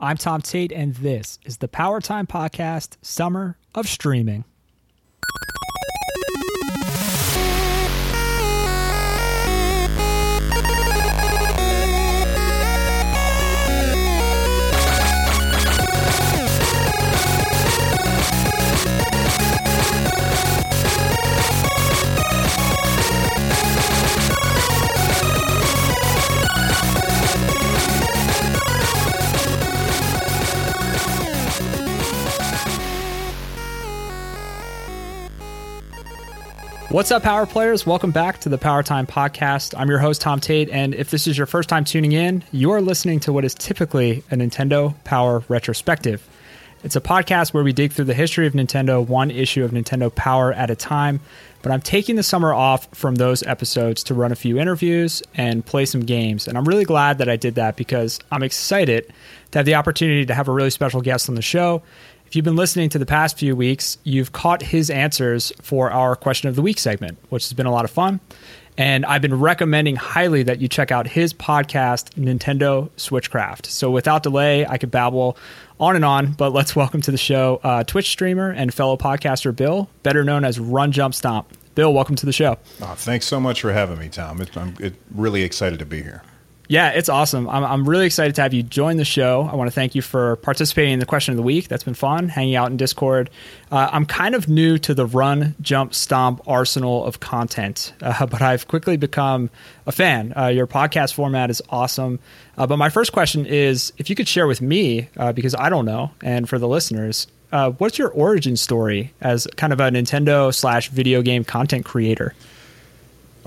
I'm Tom Tate, and this is the Power Time Podcast Summer of Streaming. What's up, Power Players? Welcome back to the Power Time Podcast. I'm your host, Tom Tate, and if this is your first time tuning in, you are listening to what is typically a Nintendo Power retrospective. It's a podcast where we dig through the history of Nintendo, one issue of Nintendo Power at a time. But I'm taking the summer off from those episodes to run a few interviews and play some games. And I'm really glad that I did that because I'm excited to have the opportunity to have a really special guest on the show if you've been listening to the past few weeks, you've caught his answers for our question of the week segment, which has been a lot of fun. And I've been recommending highly that you check out his podcast, Nintendo Switchcraft. So without delay, I could babble on and on, but let's welcome to the show uh, Twitch streamer and fellow podcaster Bill, better known as Run Jump Stomp. Bill, welcome to the show. Oh, thanks so much for having me, Tom. It, I'm it, really excited to be here. Yeah, it's awesome. I'm, I'm really excited to have you join the show. I want to thank you for participating in the question of the week. That's been fun, hanging out in Discord. Uh, I'm kind of new to the run, jump, stomp arsenal of content, uh, but I've quickly become a fan. Uh, your podcast format is awesome. Uh, but my first question is if you could share with me, uh, because I don't know, and for the listeners, uh, what's your origin story as kind of a Nintendo slash video game content creator?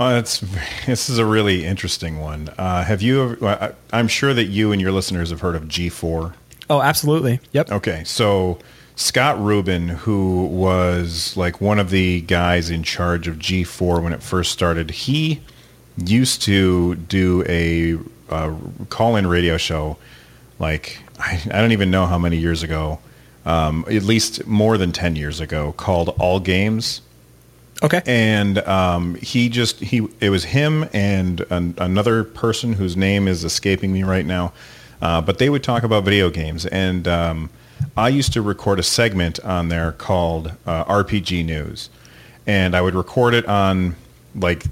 Oh, it's this is a really interesting one. Uh, have you? Ever, I'm sure that you and your listeners have heard of G4. Oh, absolutely. Yep. Okay, so Scott Rubin, who was like one of the guys in charge of G4 when it first started, he used to do a uh, call-in radio show. Like I, I, don't even know how many years ago, um, at least more than ten years ago, called All Games Okay. And um, he just he it was him and an, another person whose name is escaping me right now, uh, but they would talk about video games. And um, I used to record a segment on there called uh, RPG News, and I would record it on like,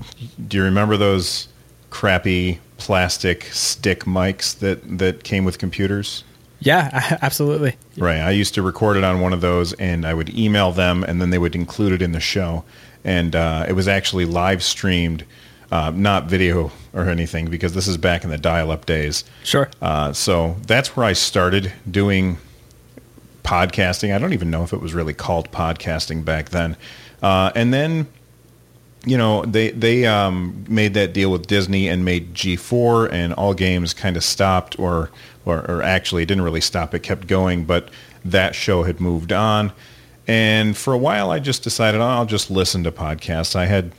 do you remember those crappy plastic stick mics that that came with computers? Yeah, absolutely. Right. I used to record it on one of those, and I would email them, and then they would include it in the show and uh, it was actually live streamed, uh, not video or anything, because this is back in the dial-up days. Sure. Uh, so that's where I started doing podcasting. I don't even know if it was really called podcasting back then. Uh, and then, you know, they they um, made that deal with Disney and made G4, and all games kind of stopped, or, or or actually, it didn't really stop. It kept going, but that show had moved on. And for a while, I just decided oh, I'll just listen to podcasts. I had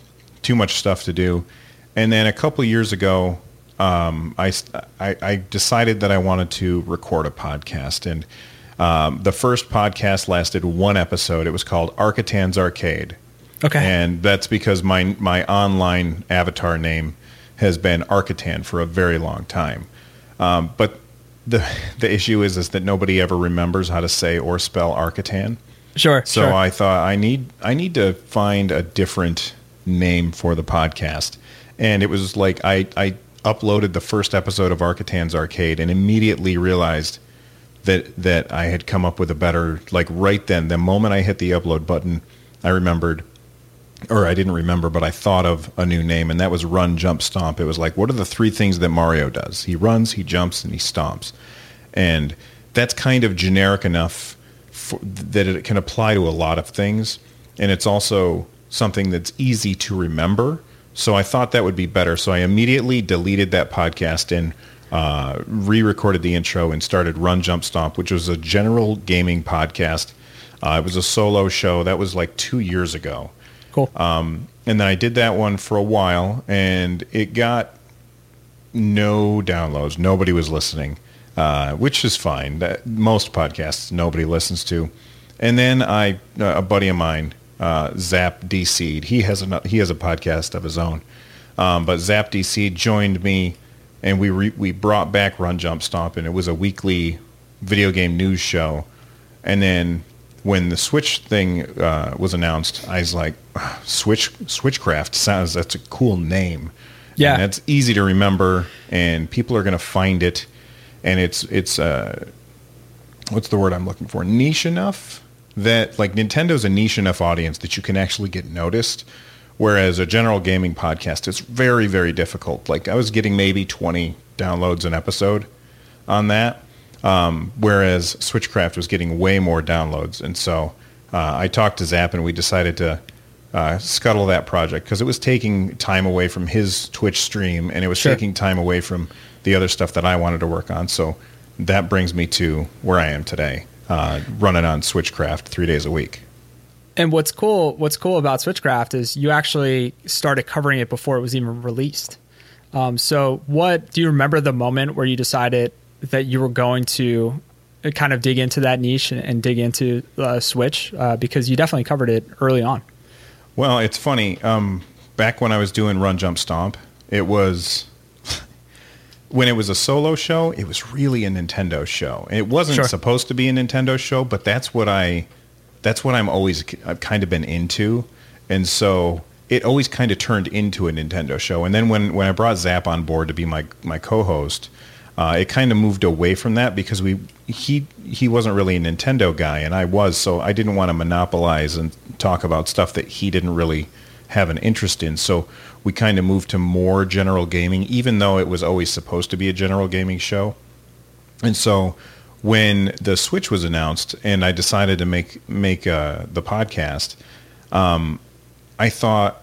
too much stuff to do. And then a couple years ago, um, I, I, I, decided that I wanted to record a podcast. And um, the first podcast lasted one episode. It was called Arcatan's Arcade. Okay. And that's because my, my online avatar name has been Arcatan for a very long time. Um, but the, the issue is, is that nobody ever remembers how to say or spell Arcatan. Sure. So sure. I thought I need I need to find a different name for the podcast, and it was like I I uploaded the first episode of Arcatan's Arcade and immediately realized that that I had come up with a better like right then the moment I hit the upload button I remembered or I didn't remember but I thought of a new name and that was run jump stomp it was like what are the three things that Mario does he runs he jumps and he stomps and that's kind of generic enough for, that it can apply to a lot of things, and it's also something that's easy to remember. So I thought that would be better. So I immediately deleted that podcast and uh, re-recorded the intro and started Run Jump Stomp, which was a general gaming podcast. Uh, it was a solo show that was like two years ago. Cool. Um, and then I did that one for a while, and it got no downloads. Nobody was listening uh, which is fine. That, most podcasts nobody listens to. And then I, uh, buddy of mine, uh, Zap DC, he has a he has a podcast of his own. Um, but Zap DC joined me, and we re, we brought back Run Jump Stomp, and it was a weekly video game news show, and then when the Switch thing uh, was announced, I was like, Switch Switchcraft sounds that's a cool name. Yeah, and that's easy to remember, and people are going to find it, and it's it's uh, what's the word I'm looking for? Niche enough that like Nintendo's a niche enough audience that you can actually get noticed. Whereas a general gaming podcast is very, very difficult. Like I was getting maybe 20 downloads an episode on that, um, whereas Switchcraft was getting way more downloads. And so uh, I talked to Zap and we decided to uh, scuttle that project because it was taking time away from his Twitch stream and it was sure. taking time away from the other stuff that I wanted to work on. So that brings me to where I am today, uh, running on Switchcraft three days a week. And what's cool, what's cool about Switchcraft is you actually started covering it before it was even released. Um, so, what do you remember the moment where you decided that you were going to kind of dig into that niche and, and dig into uh, Switch? Uh, because you definitely covered it early on. Well, it's funny. Um, back when I was doing Run Jump Stomp, it was when it was a solo show, it was really a Nintendo show. It wasn't sure. supposed to be a Nintendo show, but that's what I that's what I'm always I've kind of been into. And so it always kind of turned into a Nintendo show. And then when, when I brought Zap on board to be my my co-host, uh, it kind of moved away from that because we he he wasn't really a Nintendo guy and I was, so I didn't want to monopolize and talk about stuff that he didn't really have an interest in. So we kind of moved to more general gaming, even though it was always supposed to be a general gaming show. And so when the Switch was announced and I decided to make make uh, the podcast, um, I thought,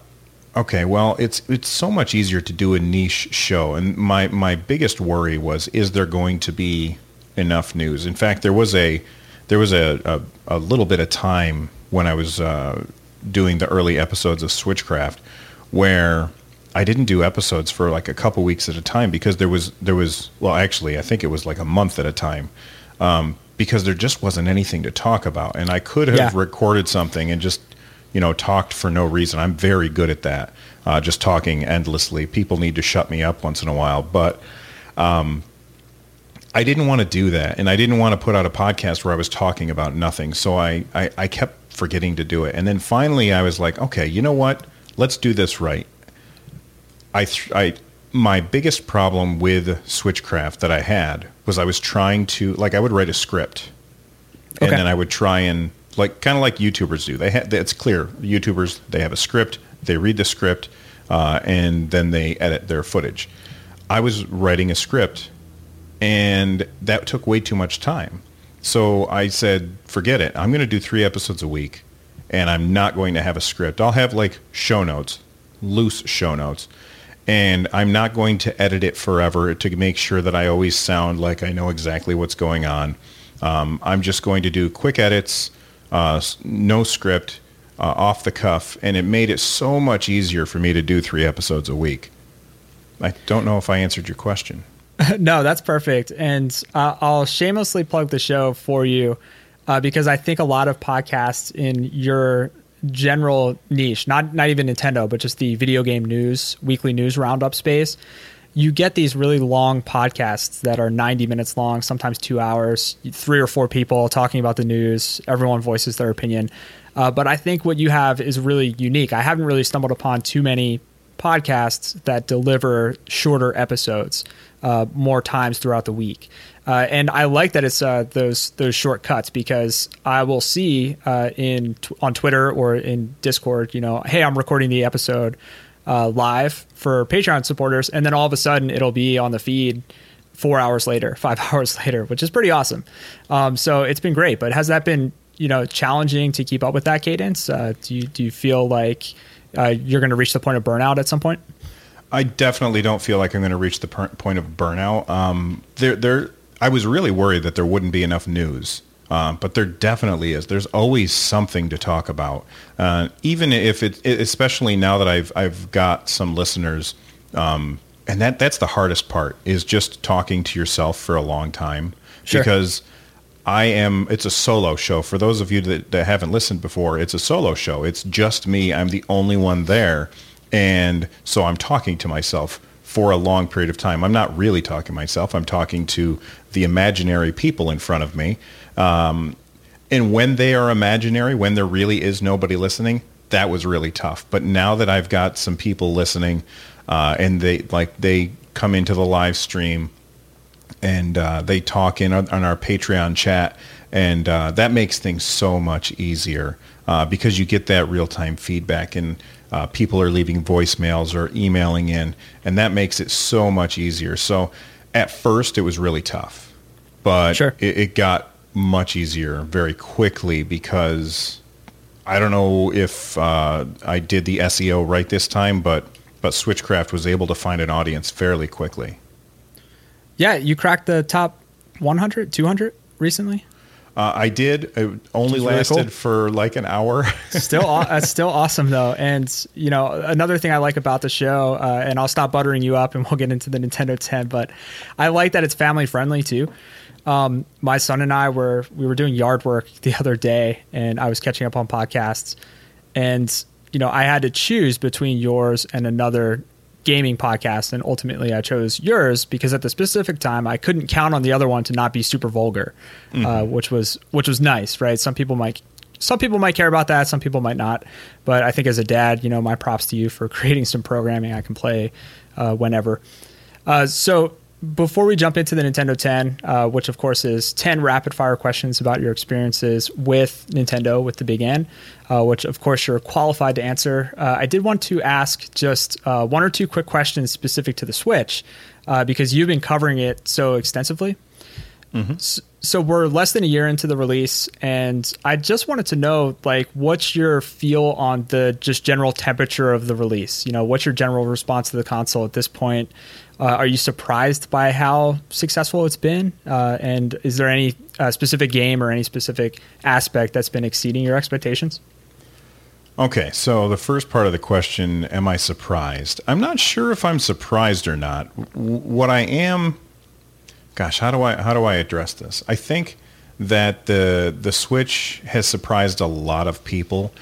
okay, well, it's it's so much easier to do a niche show. And my my biggest worry was, is there going to be enough news? In fact, there was a there was a a, a little bit of time when I was uh, doing the early episodes of Switchcraft where I didn't do episodes for like a couple weeks at a time because there was there was well actually I think it was like a month at a time um, because there just wasn't anything to talk about and I could have yeah. recorded something and just you know talked for no reason. I'm very good at that uh, just talking endlessly. People need to shut me up once in a while but um, I didn't want to do that and I didn't want to put out a podcast where I was talking about nothing so I, I, I kept forgetting to do it. And then finally I was like okay you know what? Let's do this right. I, th- I my biggest problem with Switchcraft that I had was I was trying to like I would write a script, and then I would try and like kind of like YouTubers do. They have it's clear YouTubers they have a script, they read the script, uh, and then they edit their footage. I was writing a script, and that took way too much time. So I said, forget it. I'm going to do three episodes a week and I'm not going to have a script. I'll have like show notes, loose show notes, and I'm not going to edit it forever to make sure that I always sound like I know exactly what's going on. Um, I'm just going to do quick edits, uh, no script, uh, off the cuff, and it made it so much easier for me to do three episodes a week. I don't know if I answered your question. no, that's perfect. And uh, I'll shamelessly plug the show for you uh, because I think a lot of podcasts in your general niche, not not even Nintendo, but just the video game news, weekly news roundup space, you get these really long podcasts that are 90 minutes long, sometimes two hours, three or four people talking about the news. Everyone voices their opinion. Uh, but I think what you have is really unique. I haven't really stumbled upon too many podcasts that deliver shorter episodes uh, more times throughout the week. Uh, and I like that it's uh, those those shortcuts because I will see uh, in on Twitter or in Discord, you know, hey, I'm recording the episode uh, live for Patreon supporters, and then all of a sudden it'll be on the feed four hours later, five hours later, which is pretty awesome. Um, so it's been great. But has that been you know challenging to keep up with that cadence? Uh, do you do you feel like you're going to reach the point of burnout at some point? I definitely don't feel like I'm going to reach the per- point of burnout. Um, there, there. I was really worried that there wouldn't be enough news, uh, but there definitely is. There's always something to talk about, uh, even if it, especially now that I've I've got some listeners, um, and that that's the hardest part is just talking to yourself for a long time sure. because. I am. It's a solo show. For those of you that, that haven't listened before, it's a solo show. It's just me. I'm the only one there, and so I'm talking to myself for a long period of time. I'm not really talking myself. I'm talking to the imaginary people in front of me. Um, and when they are imaginary, when there really is nobody listening, that was really tough. But now that I've got some people listening, uh, and they like they come into the live stream and uh, they talk in on, on our Patreon chat, and uh, that makes things so much easier uh, because you get that real time feedback and uh, people are leaving voicemails or emailing in, and that makes it so much easier. So at first it was really tough, but Sure. it, it got much easier very quickly because I don't know if uh, I did the SEO right this time, but but Switchcraft was able to find an audience fairly quickly. Yeah, you cracked the top 100, 200 recently. Uh, I did. It only is really lasted cool. for like an hour. Still, that's still awesome though. And you know, another thing I like about the show, uh, and I'll stop buttering you up, and we'll get into the Nintendo 10. But I like that it's family friendly too. Um, my son and I were we were doing yard work the other day, and I was catching up on podcasts, and you know, I had to choose between yours and another gaming podcast, and ultimately I chose yours because at the specific time I couldn't count on the other one to not be super vulgar, uh, which was which was nice, right? Some people might some people might care about that, some people might not. But I think as a dad, you know, my props to you for creating some programming I can play uh, whenever. Uh, so before we jump into the Nintendo 10, uh, which of course is 10 rapid fire questions about your experiences with Nintendo with the Big N, uh, which of course you're qualified to answer. Uh, I did want to ask just uh, one or two quick questions specific to the Switch uh, because you've been covering it so extensively. S- So we're less than a year into the release, and I just wanted to know, like, what's your feel on the just general temperature of the release? You know, what's your general response to the console at this point? Uh, are you surprised by how successful it's been? Uh, and is there any uh, specific game or any specific aspect that's been exceeding your expectations? Okay, so the first part of the question, am I surprised? I'm not sure if I'm surprised or not. W- What I am, gosh, how do I how do I address this? I think that the the Switch has surprised a lot of people.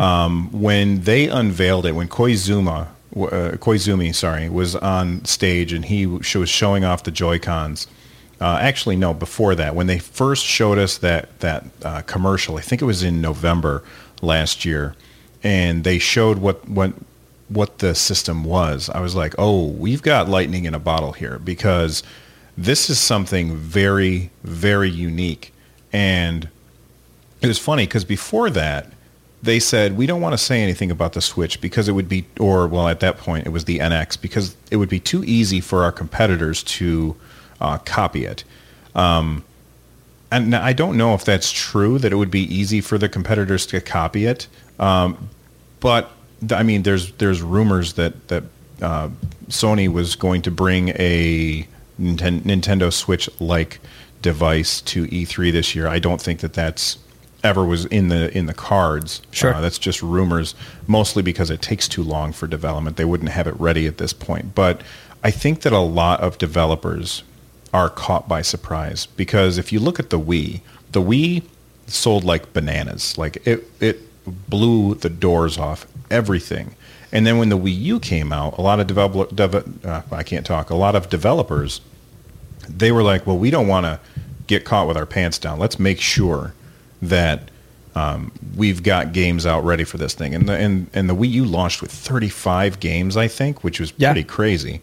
Um, when they unveiled it, when Koizuma, uh, Koizumi, sorry, was on stage and he was showing off the Joy Cons. Uh, actually, no. Before that, when they first showed us that that uh, commercial, I think it was in November last year, and they showed what what what the system was. I was like, oh, we've got lightning in a bottle here because this is something very very unique. And it was funny because before that, they said we don't want to say anything about the Switch because it would be, or well, at that point it was the NX because it would be too easy for our competitors to uh, copy it. Um, and I don't know if that's true that it would be easy for the competitors to copy it. Um, but I mean, there's there's rumors that that uh, Sony was going to bring a Nintendo Switch like device to E3 this year. I don't think that that's ever was in the in the cards. Sure. Uh, that's just rumors, mostly because it takes too long for development. They wouldn't have it ready at this point. But I think that a lot of developers are caught by surprise because if you look at the Wii, the Wii sold like bananas. Like it it blew the doors off everything. And then when the Wii U came out, a lot of develop, dev, uh, I can't talk. A lot of developers they were like, well, we don't want to get caught with our pants down. Let's make sure that um, we've got games out ready for this thing. And the, and, and the Wii U launched with 35 games, I think, which was Yeah. pretty crazy.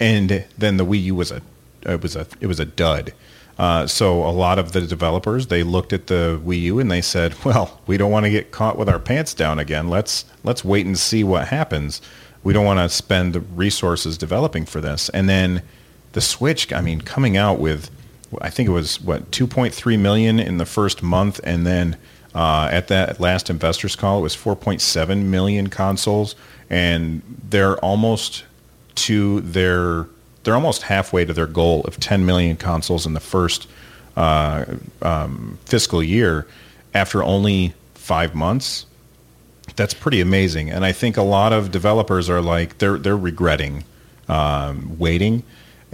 And then the Wii U was a it was a it was a dud. Uh, so a lot of the developers they looked at the Wii U and they said, "Well, we don't want to get caught with our pants down again. Let's let's wait and see what happens. We don't want to spend the resources developing for this." And then the Switch, I mean, coming out with, I think it was what 2.3 million in the first month, and then uh, at that last investors call, it was 4.7 million consoles, and they're almost to their, they're almost halfway to their goal of 10 million consoles in the first uh, um, fiscal year after only five months. That's pretty amazing, and I think a lot of developers are like they're they're regretting um, waiting.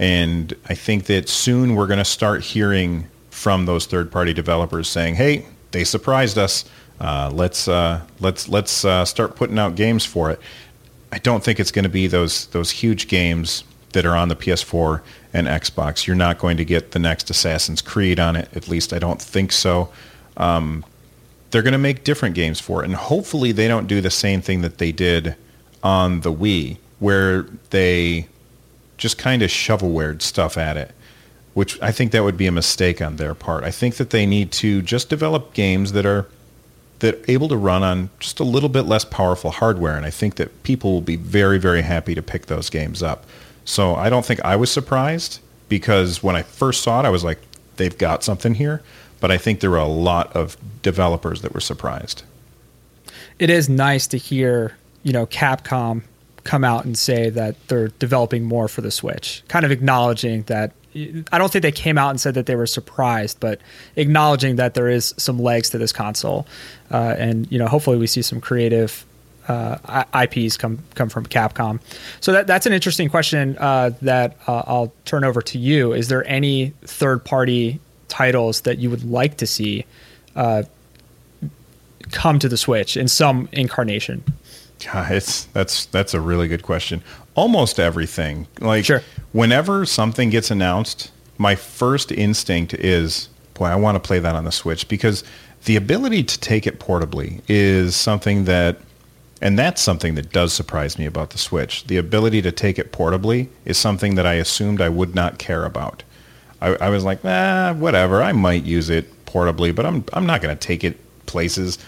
And I think that soon we're going to start hearing from those third-party developers saying, "Hey, they surprised us. Uh, let's uh, let's let's uh, start putting out games for it." I don't think it's going to be those those huge games that are on the PS4 and Xbox. You're not going to get the next Assassin's Creed on it. At least I don't think so. Um, they're going to make different games for it, and hopefully they don't do the same thing that they did on the Wii, where they just kind of shovelwared stuff at it. Which I think that would be a mistake on their part. I think that they need to just develop games that are that are able to run on just a little bit less powerful hardware, and I think that people will be very, very happy to pick those games up. So I don't think I was surprised because when I first saw it, I was like, they've got something here. But I think there were a lot of developers that were surprised. It is nice to hear, you know, Capcom come out and say that they're developing more for the Switch, kind of acknowledging that. I don't think they came out and said that they were surprised, but acknowledging that there is some legs to this console, uh, and you know, hopefully we see some creative uh, IPs come come from Capcom. So that that's an interesting question uh, that uh, I'll turn over to you. Is there any third party titles that you would like to see uh, come to the Switch in some incarnation? Yeah, it's that's that's a really good question. Almost everything. Like sure. whenever something gets announced, my first instinct is, boy, I want to play that on the Switch because the ability to take it portably is something that and that's something that does surprise me about the Switch. The ability to take it portably is something that I assumed I would not care about. I, I was like, ah, whatever. I might use it portably, but I'm I'm not going to take it places.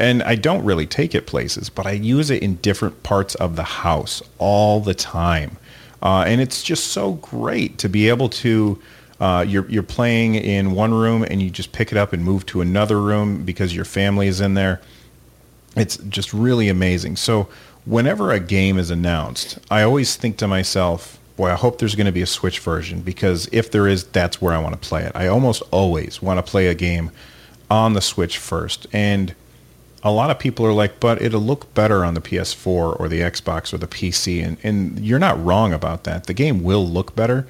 And I don't really take it places, but I use it in different parts of the house all the time. Uh, and it's just so great to be able to. Uh, you're you're playing in one room and you just pick it up and move to another room because your family is in there it's just really amazing. So whenever a game is announced, I always think to myself, boy, I hope there's going to be a Switch version because if there is, that's where I want to play it. I almost always want to play a game on the Switch first. And a lot of people are like, but it'll look better on the PS4 or the Xbox or the PC. And, and you're not wrong about that. The game will look better.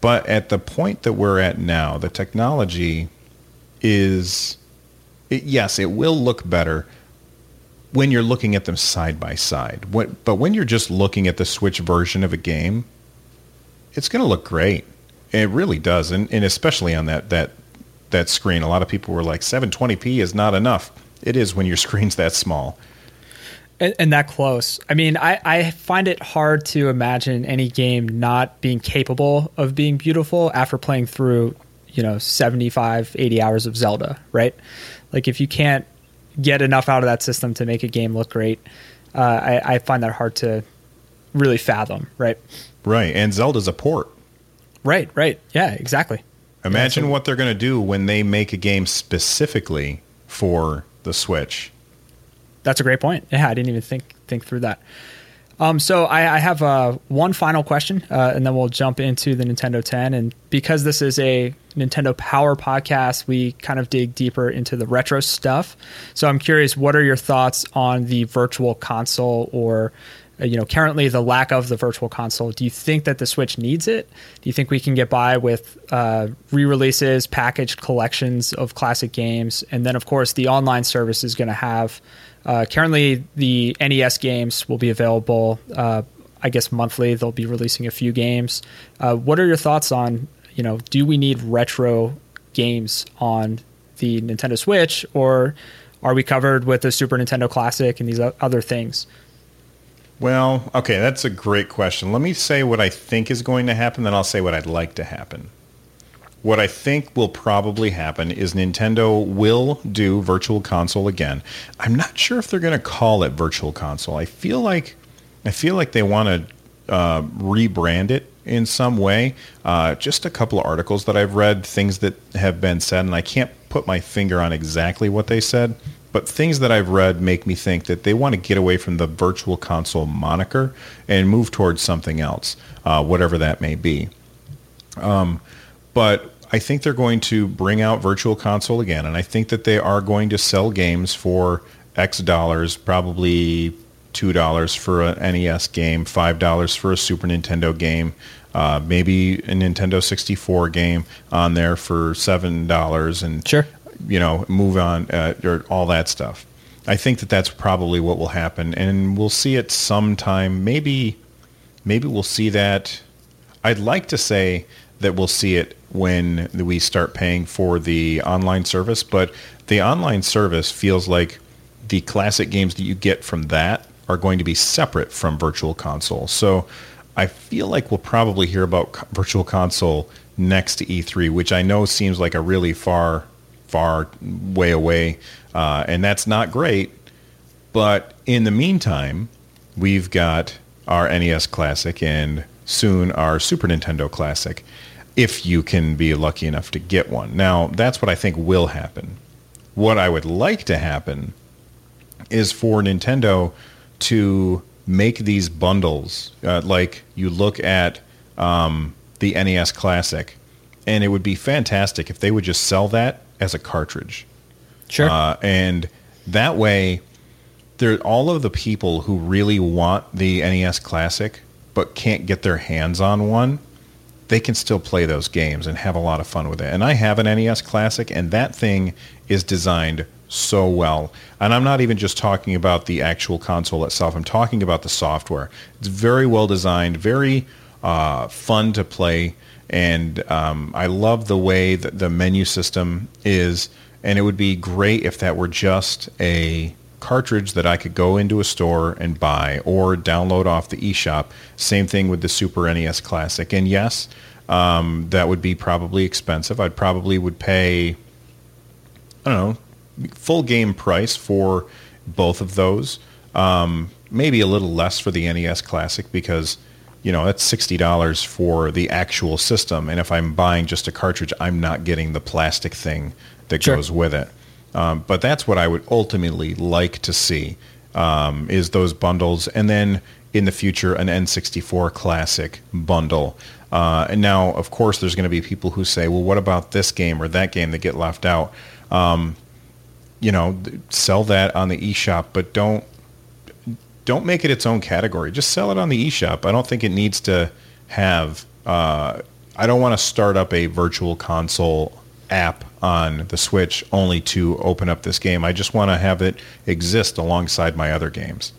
But at the point that we're at now, the technology is, it, yes, it will look better when you're looking at them side by side. What, but when you're just looking at the Switch version of a game, it's going to look great. It really does, and, and especially on that that that screen. A lot of people were like, 720p is not enough. It is when your screen's that small. And, and, that close. I mean, I, I find it hard to imagine any game not being capable of being beautiful after playing through, you know, 75, 80 hours of Zelda, right? Like if you can't get enough out of that system to make a game look great. Uh, I, I, find that hard to really fathom, right? Right, and Zelda's a port. Right, right, yeah, exactly. Imagine yeah, so, what they're going to do when they make a game specifically for the Switch. That's a great point. Yeah, I didn't even think think through that. Um, so I, I have uh, one final question, uh, and then we'll jump into the Nintendo 10. And because this is a Nintendo Power podcast, we kind of dig deeper into the retro stuff. So I'm curious, what are your thoughts on the Virtual Console, or you know, currently the lack of the Virtual Console? Do you think that the Switch needs it? Do you think we can get by with uh, re-releases, packaged collections of classic games, and then of course the online service is going to have uh, currently, the NES games will be available, uh, I guess, monthly. They'll be releasing a few games. Uh, what are your thoughts on, you know, do we need retro games on the Nintendo Switch, or are we covered with the Super Nintendo Classic and these other things? Well, okay, that's a great question. Let me say what I think is going to happen, then I'll say what I'd like to happen. What I think will probably happen is Nintendo will do Virtual Console again. I'm not sure if they're going to call it Virtual Console. I feel like I feel like they want to uh, rebrand it in some way. Uh, just a couple of articles that I've read, things that have been said, and I can't put my finger on exactly what they said, but things that I've read make me think that they want to get away from the Virtual Console moniker and move towards something else, uh, whatever that may be. Um, but I think they're going to bring out Virtual Console again, and I think that they are going to sell games for X dollars, probably two dollars for a NES game, five dollars for a Super Nintendo game, uh, maybe a Nintendo 64 game on there for seven dollars, and sure, you know, move on uh, or all that stuff. I think that that's probably what will happen, and we'll see it sometime. Maybe, maybe we'll see that I'd like to say that we'll see it when we start paying for the online service, but the online service feels like the classic games that you get from that are going to be separate from Virtual Console. So I feel like we'll probably hear about Virtual Console next to E3, which I know seems like a really far, far way away, uh, and that's not great. But in the meantime, we've got our NES Classic and soon our Super Nintendo Classic, if you can be lucky enough to get one. Now, that's what I think will happen. What I would like to happen is for Nintendo to make these bundles. Uh, like you look at um, the NES Classic, and it would be fantastic if they would just sell that as a cartridge. Sure. Uh, and that way, there all of the people who really want the NES Classic but can't get their hands on one, they can still play those games and have a lot of fun with it. And I have an NES Classic, and that thing is designed so well. And I'm not even just talking about the actual console itself. I'm talking about the software. It's very well designed, very uh, fun to play, and um, I love the way that the menu system is. And it would be great if that were just a cartridge that I could go into a store and buy or download off the eShop. Same thing with the Super NES Classic. And yes, um, that would be probably expensive. I'd probably would pay, I don't know, full game price for both of those. Um, maybe a little less for the NES Classic because you know that's sixty dollars for the actual system, and if I'm buying just a cartridge, I'm not getting the plastic thing that Sure. goes with it. Um, but that's what I would ultimately like to see um, is those bundles, and then in the future an N64 Classic bundle. Uh, and now, of course, there's going to be people who say, "Well, what about this game or that game that get left out?" Um, you know, sell that on the eShop, but don't don't make it its own category. Just sell it on the eShop. I don't think it needs to have. Uh, I don't want to start up a virtual console app on the Switch only to open up this game. I just want to have it exist alongside my other games.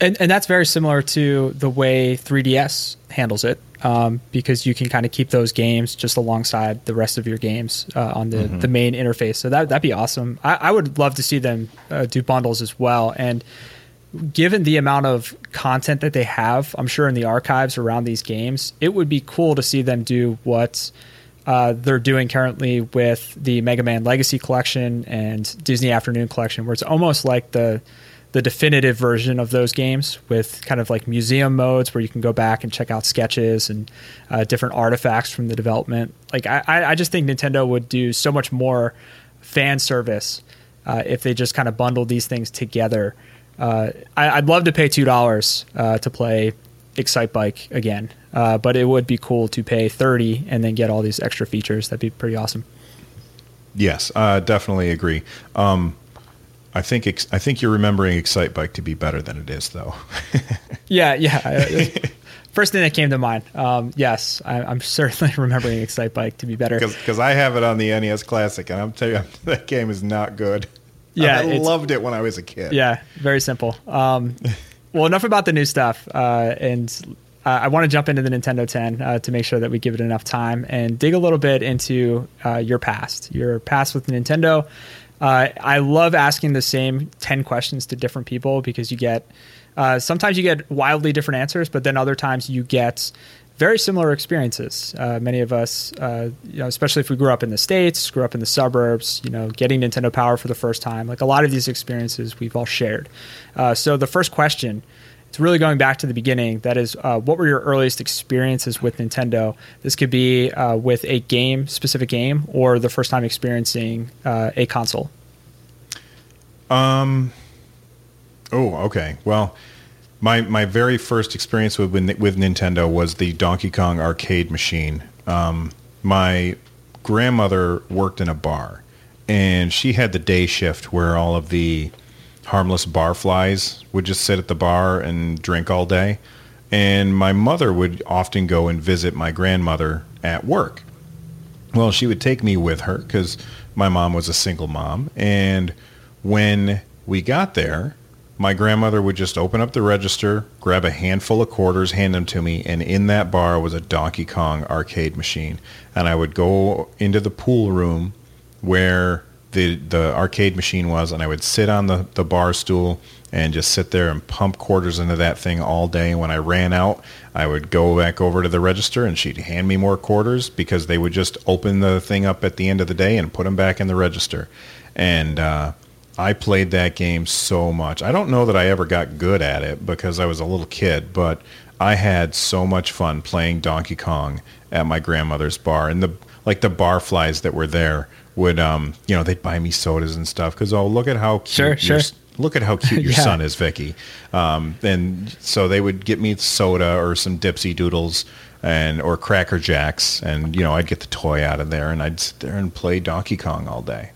and, and that's very similar to the way 3ds handles it um, because you can kind of keep those games just alongside the rest of your games uh, on the, the main interface so that, that'd be awesome I, I would love to see them uh, do bundles as well and given the amount of content that they have i'm sure in the archives around these games it would be cool to see them do what uh, they're doing currently with the Mega Man Legacy Collection and Disney Afternoon Collection, where it's almost like the the definitive version of those games with kind of like museum modes where you can go back and check out sketches and uh, different artifacts from the development. Like I, I just think Nintendo would do so much more fan service uh, if they just kind of bundled these things together. Uh, I, I'd love to pay two dollars uh, to play Excitebike again, uh, but it would be cool to pay thirty and then get all these extra features. That'd be pretty awesome. Yes, uh, definitely agree. Um, I think ex- I think you're remembering Excitebike to be better than it is, though. Yeah, yeah. First thing that came to mind. Um, yes, I, I'm certainly remembering Excitebike to be better. Because I have it on the NES Classic, and I'm telling you, that game is not good. Yeah, I loved it when I was a kid. Yeah, very simple. Um, well, enough about the new stuff, uh, and uh, I want to jump into the Nintendo 10 uh, to make sure that we give it enough time and dig a little bit into uh, your past, your past with Nintendo. Uh, I love asking the same 10 questions to different people because you get uh, sometimes you get wildly different answers, but then other times you get very similar experiences. Uh, many of us, uh, you know, especially if we grew up in the states, grew up in the suburbs, you know, getting Nintendo Power for the first time, like a lot of these experiences we've all shared. Uh, so the first question, it's really going back to the beginning. That is, uh, what were your earliest experiences with Nintendo? This could be uh, with a game, specific game, or the first time experiencing uh, a console. Um. Oh, okay. Well, my my very first experience with with Nintendo was the Donkey Kong arcade machine. Um, my grandmother worked in a bar, and she had the day shift where all of the harmless barflies would just sit at the bar and drink all day. And my mother would often go and visit my grandmother at work. Well, she would take me with her because my mom was a single mom. And when we got there, my grandmother would just open up the register, grab a handful of quarters, hand them to me, and in that bar was a Donkey Kong arcade machine. And I would go into the pool room where the the arcade machine was, and I would sit on the, the bar stool and just sit there and pump quarters into that thing all day. And when I ran out, I would go back over to the register and she'd hand me more quarters because they would just open the thing up at the end of the day and put them back in the register. And uh, I played that game so much. I don't know that I ever got good at it because I was a little kid, but I had so much fun playing Donkey Kong at my grandmother's bar. And the like the barflies that were there would um you know they'd buy me sodas and stuff because oh look at how cute Sure, your, sure. look at how cute your Yeah. son is Vicky um and so they would get me soda or some dipsy doodles and or cracker jacks and you know I'd get the toy out of there and I'd sit there and play Donkey Kong all day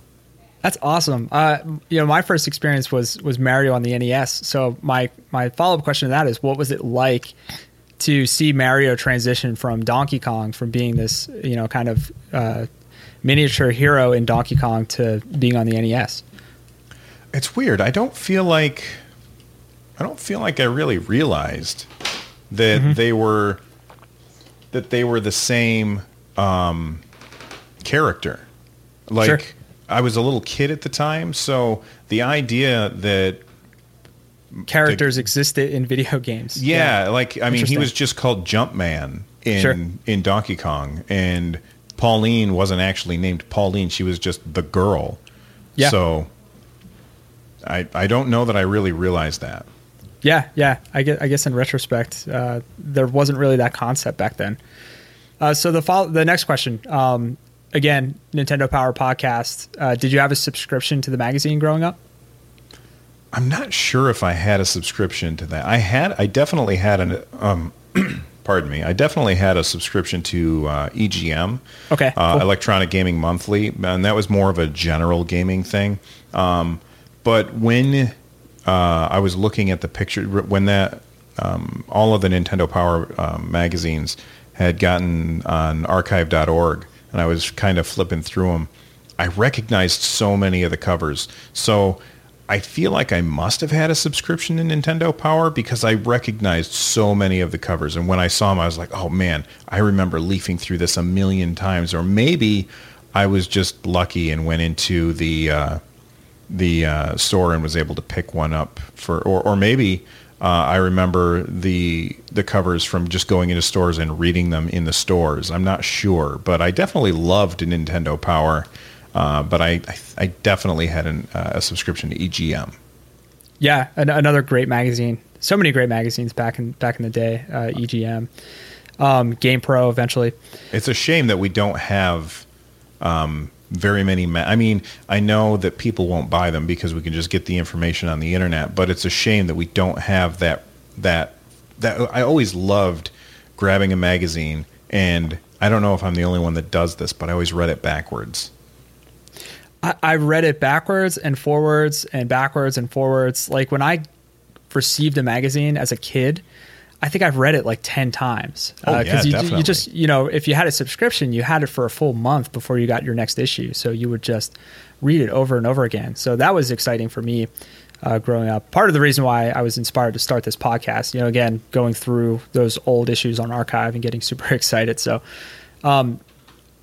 That's awesome. Uh, you know, my first experience was was Mario on the NES. So my my follow up question to that is, what was it like to see Mario transition from Donkey Kong from being this you know kind of uh, miniature hero in Donkey Kong to being on the NES? It's weird. I don't feel like I don't feel like I really realized that Mm-hmm. they were that they were the same um, character. Like Sure. I was a little kid at the time, so the idea that Characters existed in video games. yeah, like I mean, he was just called Jumpman in Sure. in Donkey Kong, and Pauline wasn't actually named Pauline; she was just the girl. Yeah. So I I don't know that I really realized that. Yeah, yeah. I guess, I guess in retrospect, uh, there wasn't really that concept back then. Uh, so the follow, the next question, um, again, Nintendo Power Podcast. Uh, did you have a subscription to the magazine growing up? I'm not sure if I had a subscription to that. I had, I definitely had an, um, pardon me, I definitely had a subscription to uh, EGM, Okay, uh, cool. Electronic Gaming Monthly, and that was more of a general gaming thing. Um, but when uh, I was looking at the picture, when that um, all of the Nintendo Power um, magazines had gotten on Archive.org, and I was kind of flipping through them, I recognized so many of the covers. So I feel like I must have had a subscription to Nintendo Power because I recognized so many of the covers. And when I saw them, I was like, oh man, I remember leafing through this a million times. Or maybe I was just lucky and went into the uh, the uh, store and was able to pick one up for, or, or maybe uh, I remember the the covers from just going into stores and reading them in the stores. I'm not sure, but I definitely loved Nintendo Power. Uh, but I, I, definitely had an, uh, a subscription to EGM. Yeah, an- another great magazine. So many great magazines back in back in the day. Uh, EGM, um, GamePro, eventually. It's a shame that we don't have um, very many. Ma- I mean, I know that people won't buy them because we can just get the information on the internet, but it's a shame that we don't have that that that. I always loved grabbing a magazine, and I don't know if I'm the only one that does this, but I always read it backwards. I read it backwards and forwards and backwards and forwards. Like when I received a magazine as a kid, I think I've read it like 10 times. Oh, yeah, you, definitely. you just, you know, if you had a subscription, you had it for a full month before you got your next issue. So you would just read it over and over again. So that was exciting for me uh, growing up. Part of the reason why I was inspired to start this podcast, you know, again, going through those old issues on archive and getting super excited. So, um,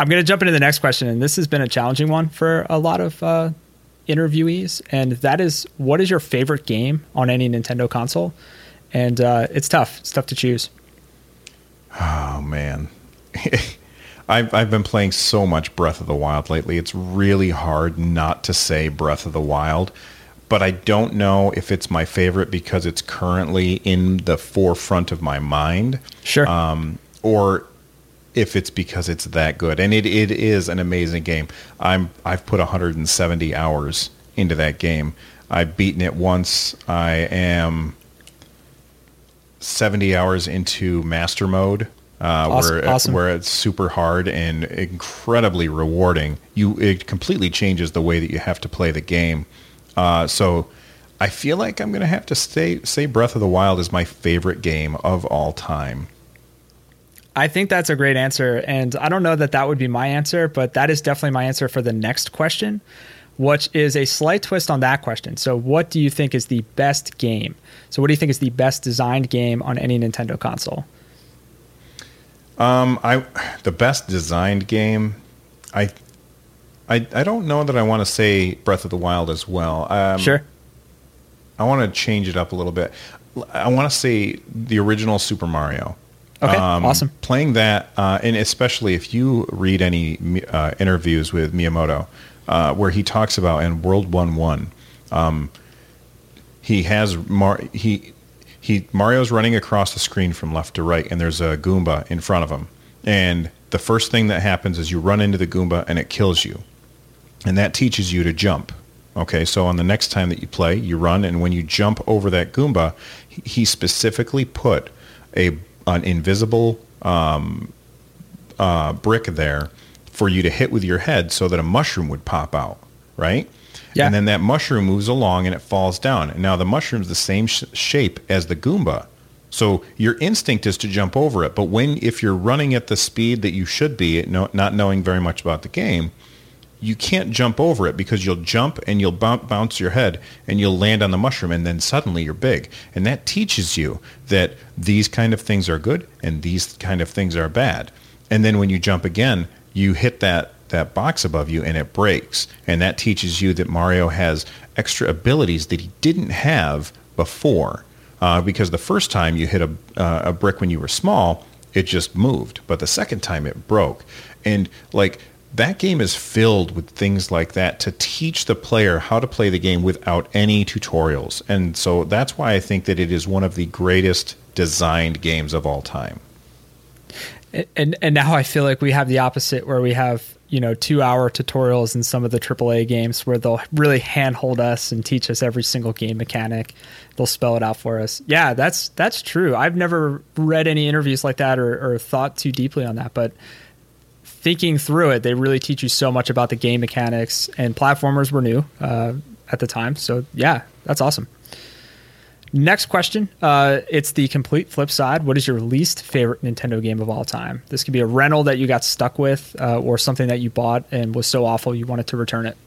I'm going to jump into the next question, and this has been a challenging one for a lot of uh, interviewees, and that is, what is your favorite game on any Nintendo console? And uh, it's tough. It's tough to choose. Oh man, I've I've been playing so much Breath of the Wild lately. It's really hard not to say Breath of the Wild, but I don't know if it's my favorite because it's currently in the forefront of my mind, Sure. um, or if it's because it's that good. And it, it is an amazing game. I'm I've put 170 hours into that game. I've beaten it once. I am 70 hours into master mode, uh, Awesome, where awesome. where it's super hard and incredibly rewarding. You it completely changes the way that you have to play the game. Uh, so I feel like I'm going to have to stay say Breath of the Wild is my favorite game of all time. I think that's a great answer. And I don't know that that would be my answer, but that is definitely my answer for the next question, which is a slight twist on that question. So, what do you think is the best game? So, what do you think is the best designed game on any Nintendo console? Um, I the best designed game, I, I, I don't know that I want to say Breath of the Wild as well. Um, sure. I want to change it up a little bit. I want to say the original Super Mario. Okay, um, awesome. Playing that, uh, and especially if you read any uh, interviews with Miyamoto, uh, where he talks about in World One One, um, he has Mar- he he Mario's running across the screen from left to right, and there's a Goomba in front of him, and the first thing that happens is you run into the Goomba and it kills you, and that teaches you to jump. Okay, so on the next time that you play, you run, and when you jump over that Goomba, he specifically put a an invisible um, uh, brick there for you to hit with your head, so that a mushroom would pop out, right? Yeah. And then that mushroom moves along and it falls down. And now the mushroom's the same sh- shape as the Goomba. So your instinct is to jump over it. But when if you're running at the speed that you should be, not knowing very much about the game, you can't jump over it because you'll jump and you'll bounce your head and you'll land on the mushroom and then suddenly you're big. And that teaches you that these kind of things are good and these kind of things are bad. And then when you jump again, you hit that that box above you and it breaks. And that teaches you that Mario has extra abilities that he didn't have before. Uh, because the first time you hit a, uh, a brick when you were small, it just moved. But the second time it broke. And like that game is filled with things like that to teach the player how to play the game without any tutorials. And so that's why I think that it is one of the greatest designed games of all time. And and now I feel like we have the opposite where we have, you know, 2-hour tutorials in some of the AAA games where they'll really handhold us and teach us every single game mechanic. They'll spell it out for us. Yeah, that's that's true. I've never read any interviews like that or, or thought too deeply on that, but thinking through it, they really teach you so much about the game mechanics. And platformers were new uh, at the time, so yeah, that's awesome. Next question. Uh, it's the complete flip side. What is your least favorite Nintendo game of all time? This could be a rental that you got stuck with, uh, or something that you bought and was so awful you wanted to return it.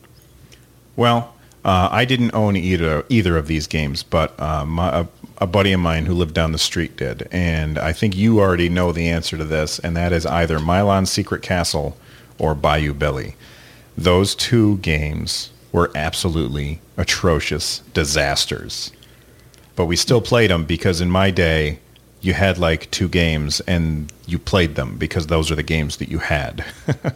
Well, uh, I didn't own either either of these games, but uh, my, a buddy of mine who lived down the street did, and I think you already know the answer to this, and that is either Milon's Secret Castle or Bayou Billy. Those two games were absolutely atrocious disasters. But we still played them because in my day, you had like two games and you played them because those are the games that you had.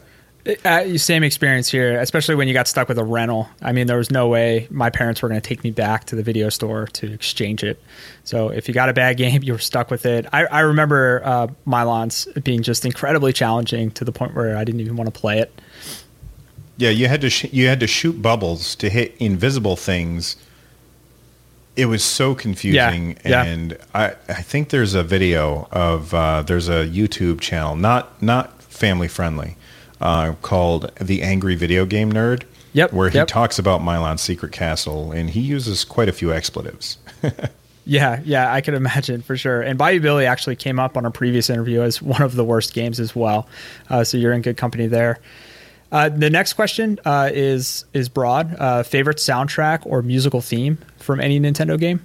Uh, same experience here, especially when you got stuck with a rental. I mean, there was no way my parents were going to take me back to the video store to exchange it. So if you got a bad game, you were stuck with it. I, I remember uh, Milon's being just incredibly challenging to the point where I didn't even want to play it. Yeah, you had to sh- you had to shoot bubbles to hit invisible things. It was so confusing, yeah, and yeah. I I think there's a video of uh, there's a YouTube channel, not not family friendly uh, called The Angry Video Game Nerd. Yep. Where he yep. talks about Milon's Secret Castle, and he uses quite a few expletives. yeah, yeah, I can imagine for sure. And Bayou Billy actually came up on a previous interview as one of the worst games as well. Uh, so you're in good company there. Uh, the next question uh, is is broad. Uh, favorite soundtrack or musical theme from any Nintendo game?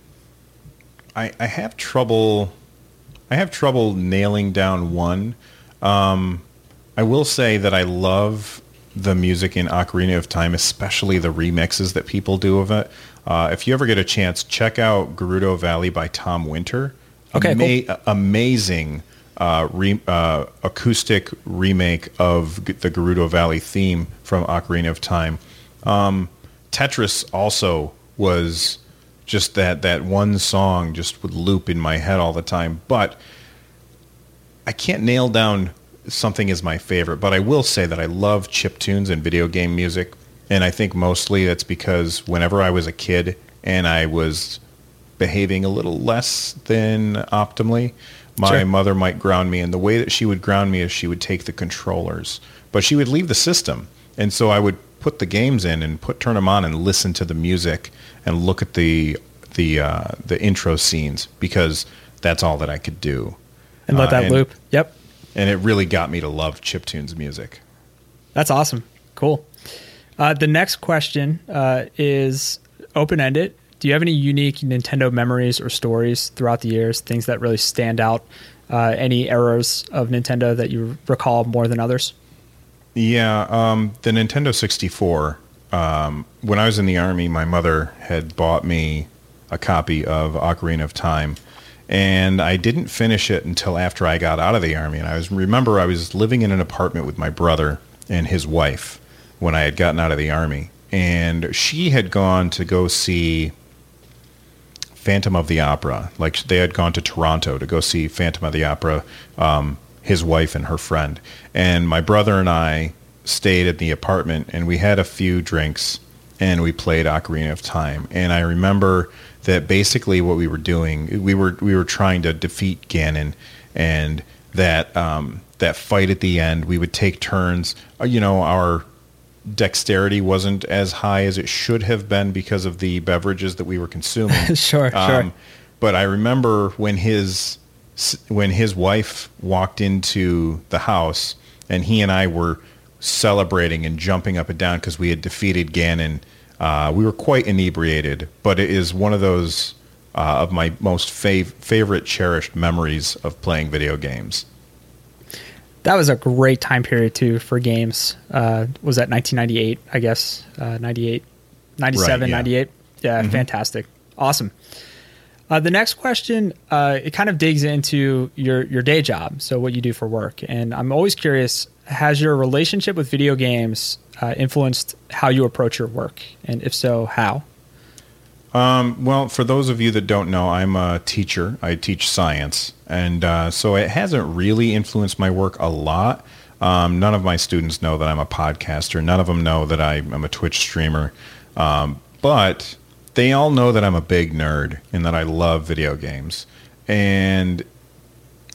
I, I have trouble. I have trouble nailing down one. Um, I will say that I love the music in Ocarina of Time, especially the remixes that people do of it. Uh, if you ever get a chance, check out Gerudo Valley by Tom Winter. Okay, Ama- cool. amazing uh, re- uh, acoustic remake of the Gerudo Valley theme from Ocarina of Time. Um, Tetris also was just that that one song just would loop in my head all the time, but I can't nail down something is my favorite, but I will say that I love chip tunes and video game music, and I think mostly that's because whenever I was a kid and I was behaving a little less than optimally, my sure. mother might ground me, and the way that she would ground me is she would take the controllers, but she would leave the system, and so I would put the games in and put turn them on and listen to the music and look at the the uh, the intro scenes because that's all that I could do. And let that uh, and, loop. Yep and it really got me to love chiptunes music. That's awesome. Cool. Uh, the next question uh, is open ended. Do you have any unique Nintendo memories or stories throughout the years? Things that really stand out? Uh, any eras of Nintendo that you recall more than others? Yeah, um, the Nintendo 64. Um, when I was in the army, my mother had bought me a copy of Ocarina of Time, and I didn't finish it until after I got out of the army. And I was remember I was living in an apartment with my brother and his wife when I had gotten out of the army, and she had gone to go see Phantom of the Opera. Like they had gone to Toronto to go see Phantom of the Opera. Um, his wife and her friend. And my brother and I stayed at the apartment and we had a few drinks and we played Ocarina of Time. And I remember that basically what we were doing, we were we were trying to defeat Ganon, and that um, that fight at the end, we would take turns. Uh, you know, our dexterity wasn't as high as it should have been because of the beverages that we were consuming. sure, um, sure. But I remember when his when his wife walked into the house and he and I were celebrating and jumping up and down because we had defeated Ganon. Uh, we were quite inebriated, but it is one of those uh, of my most fav- favorite, cherished memories of playing video games. That was a great time period too for games. Uh, was that 1998? I guess uh, 98, 97, right, yeah. 98. Yeah, mm-hmm. fantastic, awesome. Uh, the next question, uh, it kind of digs into your your day job, so what you do for work, and I'm always curious: has your relationship with video games uh, influenced how you approach your work, and if so, how? Um, well, for those of you that don't know, I'm a teacher. I teach science, and uh, so it hasn't really influenced my work a lot. Um, none of my students know that I'm a podcaster. None of them know that I'm a Twitch streamer. Um, but they all know that I'm a big nerd and that I love video games. And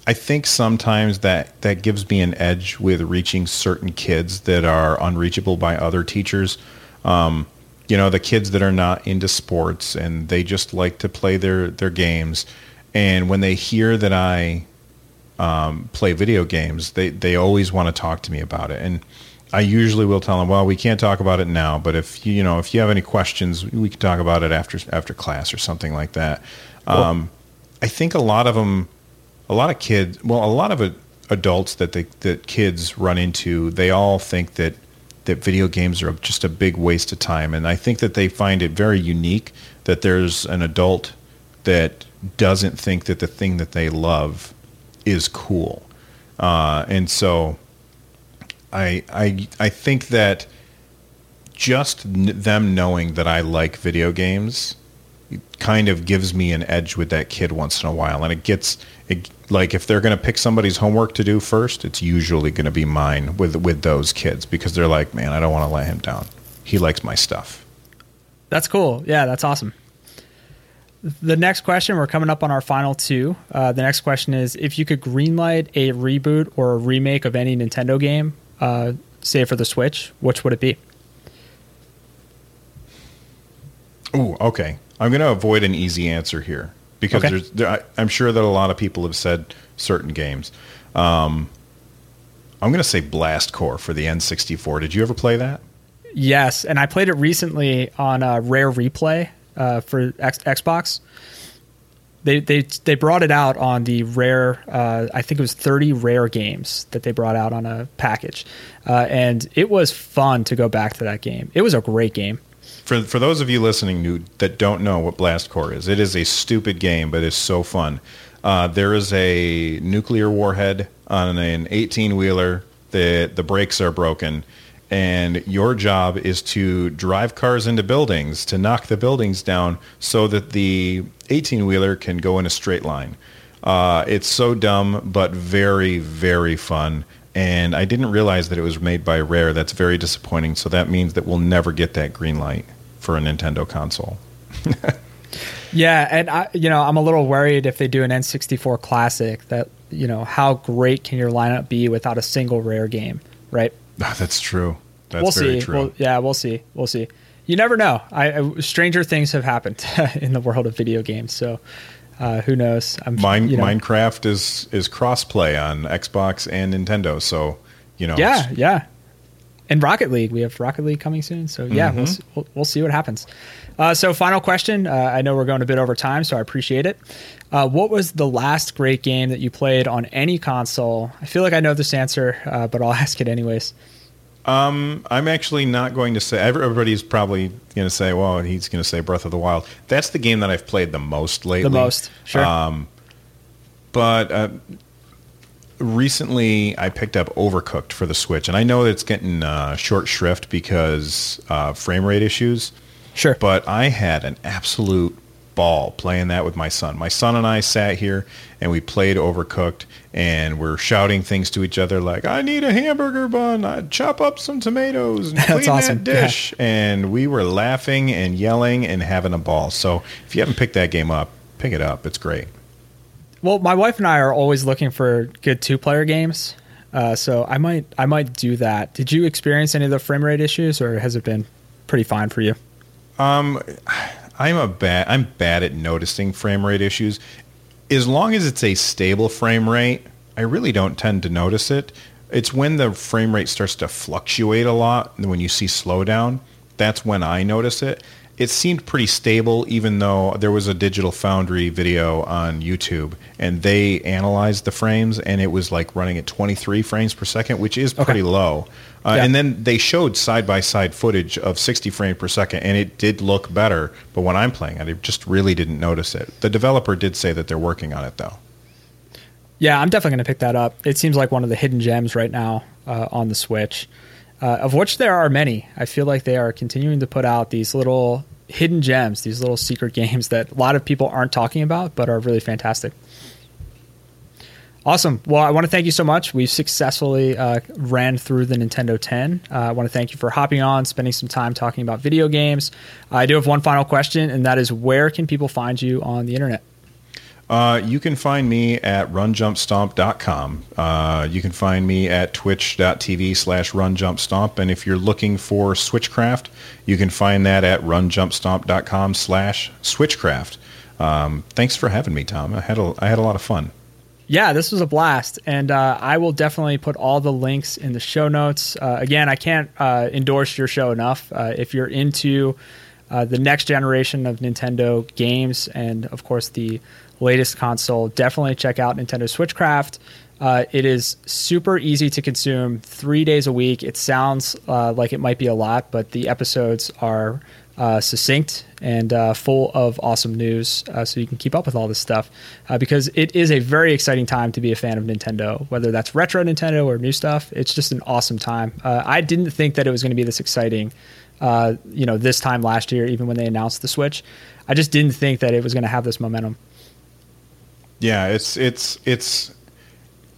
I think sometimes that, that gives me an edge with reaching certain kids that are unreachable by other teachers. Um, you know, the kids that are not into sports and they just like to play their, their games. And when they hear that I um, play video games, they, they always want to talk to me about it. And I usually will tell them, well, we can't talk about it now, but if you, you know if you have any questions, we can talk about it after after class or something like that. Cool. Um, I think a lot of them, a lot of kids, well, a lot of adults that they, that kids run into, they all think that that video games are just a big waste of time, and I think that they find it very unique that there's an adult that doesn't think that the thing that they love is cool, uh, and so I I I think that just them knowing that I like video games kind of gives me an edge with that kid once in a while. And it gets it, like if they're going to pick somebody's homework to do first it's usually going to be mine with with those kids because they're like man I don't want to let him down. He likes my stuff. That's cool. Yeah that's awesome the next question we're coming up on our final two uh, the next question is if you could greenlight a reboot or a remake of any nintendo game uh, say for the Switch, which would it be? Oh, okay. I'm going to avoid an easy answer here because okay. there's, there, I, am sure that a lot of people have said certain games. Um, I'm going to say Blast Corps for the N64. Did you ever play that? Yes, and I played it recently on a Rare Replay uh, for X- Xbox they they they brought it out on the rare. Uh, I think it was thirty rare games that they brought out on a package, uh, and it was fun to go back to that game. It was a great game. For for those of you listening new, that don't know what Blast Corps is, it is a stupid game, but it's so fun. Uh, there is a nuclear warhead on an eighteen wheeler. The the brakes are broken and your job is to drive cars into buildings to knock the buildings down so that the 18 wheeler can go in a straight line. Uh, it's so dumb, but very, very fun. And I didn't realize that it was made by Rare. That's very disappointing. So that means that we'll never get that green light for a Nintendo console. yeah, and I, you know, I'm a little worried if they do an N64 Classic that you know how great can your lineup be without a single Rare game, right? That's true. That's we'll see. True. We'll, yeah, we'll see. We'll see. You never know. I, I stranger things have happened in the world of video games. So uh, who knows? I'm, Mine, you know. Minecraft is is crossplay on Xbox and Nintendo. So you know, yeah, yeah. And Rocket League. We have Rocket League coming soon, so yeah, mm-hmm. we'll, we'll, we'll see what happens. Uh, so, final question. Uh, I know we're going a bit over time, so I appreciate it. Uh, what was the last great game that you played on any console? I feel like I know this answer, uh, but I'll ask it anyways. Um, I'm actually not going to say. Everybody's probably going to say, "Well, he's going to say Breath of the Wild." That's the game that I've played the most lately. The most, sure. Um, but uh, recently, I picked up Overcooked for the Switch, and I know that it's getting uh, short shrift because uh, frame rate issues. Sure. But I had an absolute ball playing that with my son. My son and I sat here and we played Overcooked and we're shouting things to each other like, I need a hamburger bun, I'd chop up some tomatoes and clean awesome. that dish. Yeah. And we were laughing and yelling and having a ball. So if you haven't picked that game up, pick it up. It's great. Well, my wife and I are always looking for good two player games. Uh, so I might I might do that. Did you experience any of the frame rate issues or has it been pretty fine for you? Um I'm a bad I'm bad at noticing frame rate issues. As long as it's a stable frame rate, I really don't tend to notice it. It's when the frame rate starts to fluctuate a lot, when you see slowdown, that's when I notice it it seemed pretty stable, even though there was a Digital Foundry video on YouTube, and they analyzed the frames, and it was like running at 23 frames per second, which is pretty okay. low. Uh, yeah. And then they showed side by side footage of 60 frames per second, and it did look better. But when I'm playing it, I just really didn't notice it. The developer did say that they're working on it, though. Yeah, I'm definitely going to pick that up. It seems like one of the hidden gems right now uh, on the Switch uh, of which there are many. I feel like they are continuing to put out these little hidden gems, these little secret games that a lot of people aren't talking about, but are really fantastic. Awesome. Well, I want to thank you so much. We've successfully uh, ran through the Nintendo 10. Uh, I want to thank you for hopping on, spending some time talking about video games. I do have one final question, and that is where can people find you on the internet? Uh, you can find me at runjumpstomp.com. Uh, you can find me at twitch.tv slash runjumpstomp. And if you're looking for Switchcraft, you can find that at runjumpstomp.com slash switchcraft. Um, thanks for having me, Tom. I had a, I had a lot of fun. Yeah, this was a blast. And uh, I will definitely put all the links in the show notes. Uh, again, I can't uh, endorse your show enough. Uh, if you're into the next generation of Nintendo games and, of course, the latest console, definitely check out Nintendo Switchcraft. Uh, it is super easy to consume three days a week. It sounds uh, like it might be a lot, but the episodes are uh, succinct and uh, full of awesome news, uh, so you can keep up with all this stuff. Uh, because it is a very exciting time to be a fan of Nintendo, whether that's retro Nintendo or new stuff. It's just an awesome time. I didn't think that it was going to be this exciting, you know, this time last year, even when they announced the Switch. I just didn't think that it was going to have this momentum. Yeah, it's it's it's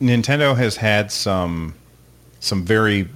Nintendo has had some some very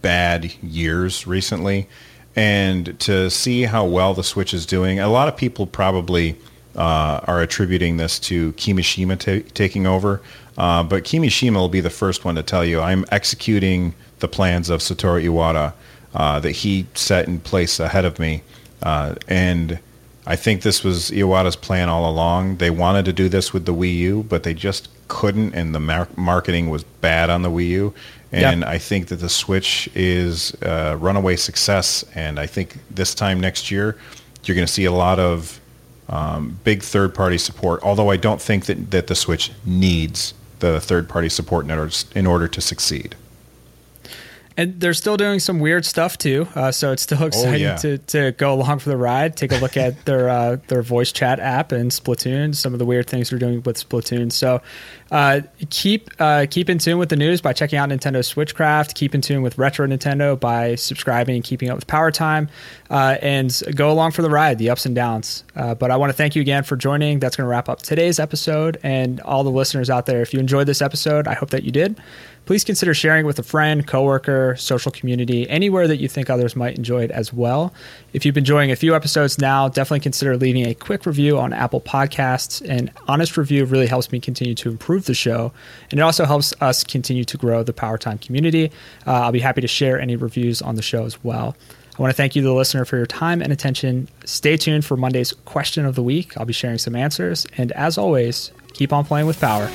bad years recently, and to see how well the Switch is doing, a lot of people probably uh, are attributing this to Kimishima t- taking over. Uh, but Kimishima will be the first one to tell you I'm executing the plans of Satoru Iwata uh, that he set in place ahead of me, uh, and I think this was Iwata's plan all along. They wanted to do this with the Wii U, but they just couldn't, and the mar- marketing was bad on the Wii U. And. I think that the Switch is a runaway success. And I think this time next year, you're going to see a lot of um, big third party support. Although I don't think that, that the Switch needs the third party support in order, in order to succeed and they're still doing some weird stuff too. Uh, so it's still oh, exciting oh, yeah. to, to go along for the ride. Take a look at their uh, their voice chat app and Splatoon. Some of the weird things they're doing with Splatoon. So uh, keep uh, keep in tune with the news by checking out Nintendo Switchcraft. Keep in tune with Retro Nintendo by subscribing and keeping up with Power Time, uh, and go along for the ride, the ups and downs. Uh, but I want to thank you again for joining. That's going to wrap up today's episode, and all the listeners out there. If you enjoyed this episode, I hope that you did please consider sharing with a friend, coworker, social community, anywhere that you think others might enjoy it as well. If you've been enjoying a few episodes now, definitely consider leaving a quick review on Apple Podcasts. An honest review really helps me continue to improve the show, and it also helps us continue to grow the Power Time community. Uh, I'll be happy to share any reviews on the show as well. I want to thank you, the listener, for your time and attention. Stay tuned for Monday's question of the week. I'll be sharing some answers. And as always, keep on playing with power.